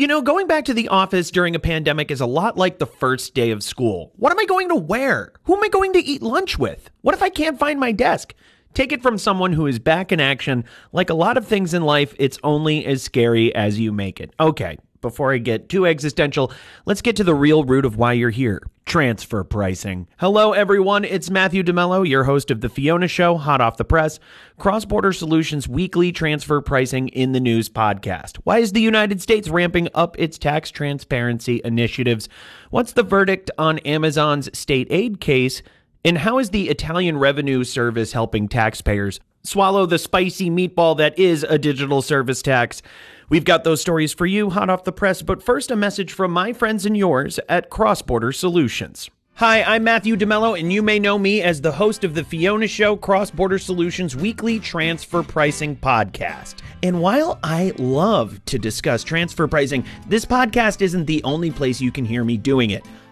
You know, going back to the office during a pandemic is a lot like the first day of school. What am I going to wear? Who am I going to eat lunch with? What if I can't find my desk? Take it from someone who is back in action. Like a lot of things in life, it's only as scary as you make it. Okay, before I get too existential, let's get to the real root of why you're here transfer pricing. Hello, everyone. It's Matthew DeMello, your host of The Fiona Show, hot off the press, Cross Border Solutions weekly transfer pricing in the news podcast. Why is the United States ramping up its tax transparency initiatives? What's the verdict on Amazon's state aid case? And how is the Italian Revenue Service helping taxpayers swallow the spicy meatball that is a digital service tax? We've got those stories for you hot off the press, but first, a message from my friends and yours at Cross Border Solutions. Hi, I'm Matthew DeMello, and you may know me as the host of the Fiona Show Cross Border Solutions weekly transfer pricing podcast. And while I love to discuss transfer pricing, this podcast isn't the only place you can hear me doing it.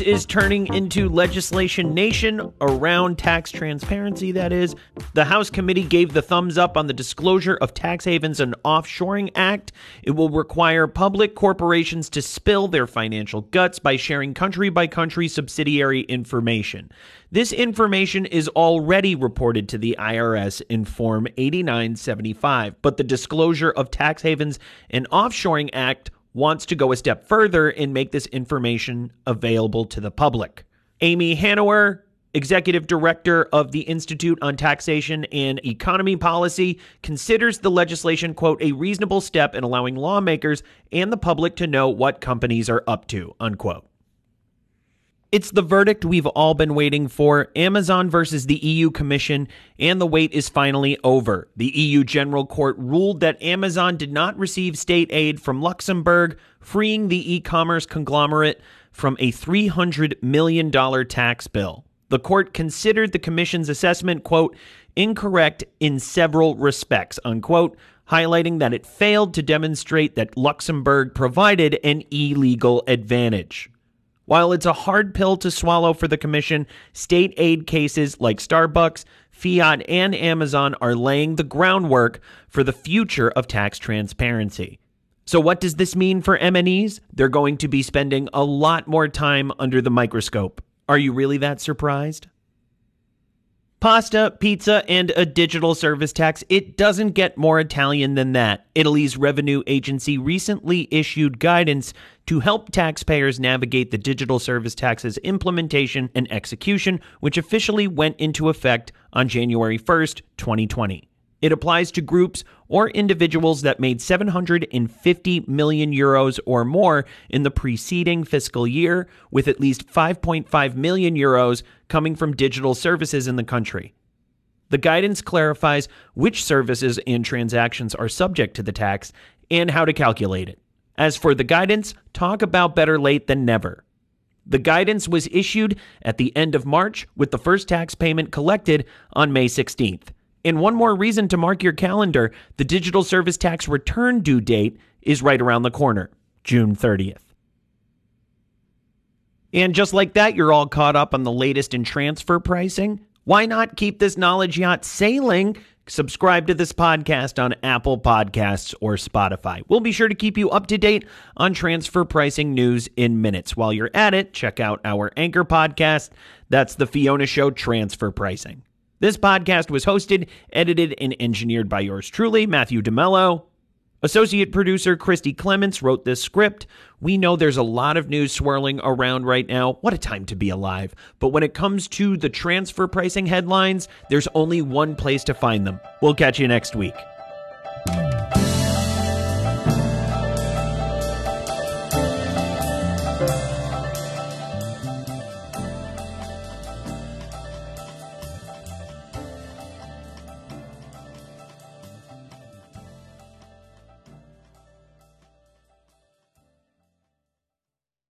Is turning into legislation nation around tax transparency, that is. The House committee gave the thumbs up on the Disclosure of Tax Havens and Offshoring Act. It will require public corporations to spill their financial guts by sharing country by country subsidiary information. This information is already reported to the IRS in Form 8975, but the Disclosure of Tax Havens and Offshoring Act wants to go a step further and make this information available to the public. Amy Hanauer, executive director of the Institute on Taxation and Economic Policy, considers the legislation, quote, a reasonable step in allowing lawmakers and the public to know what companies are up to, unquote. It's the verdict we've all been waiting for Amazon versus the EU Commission, and the wait is finally over. The EU General Court ruled that Amazon did not receive state aid from Luxembourg, freeing the e commerce conglomerate from a $300 million tax bill. The court considered the Commission's assessment, quote, incorrect in several respects, unquote, highlighting that it failed to demonstrate that Luxembourg provided an illegal advantage. While it's a hard pill to swallow for the Commission, state aid cases like Starbucks, Fiat, and Amazon are laying the groundwork for the future of tax transparency. So what does this mean for MNEs? They're going to be spending a lot more time under the microscope. Are you really that surprised? Pasta, pizza, and a digital service tax. It doesn't get more Italian than that. Italy's revenue agency recently issued guidance to help taxpayers navigate the digital service tax's implementation and execution, which officially went into effect on January 1st, 2020. It applies to groups or individuals that made 750 million euros or more in the preceding fiscal year, with at least 5.5 million euros coming from digital services in the country. The guidance clarifies which services and transactions are subject to the tax and how to calculate it. As for the guidance, talk about better late than never. The guidance was issued at the end of March, with the first tax payment collected on May 16th. And one more reason to mark your calendar the digital service tax return due date is right around the corner, June 30th. And just like that, you're all caught up on the latest in transfer pricing. Why not keep this knowledge yacht sailing? Subscribe to this podcast on Apple Podcasts or Spotify. We'll be sure to keep you up to date on transfer pricing news in minutes. While you're at it, check out our anchor podcast. That's the Fiona Show Transfer Pricing. This podcast was hosted, edited, and engineered by yours truly, Matthew DeMello. Associate producer Christy Clements wrote this script. We know there's a lot of news swirling around right now. What a time to be alive. But when it comes to the transfer pricing headlines, there's only one place to find them. We'll catch you next week.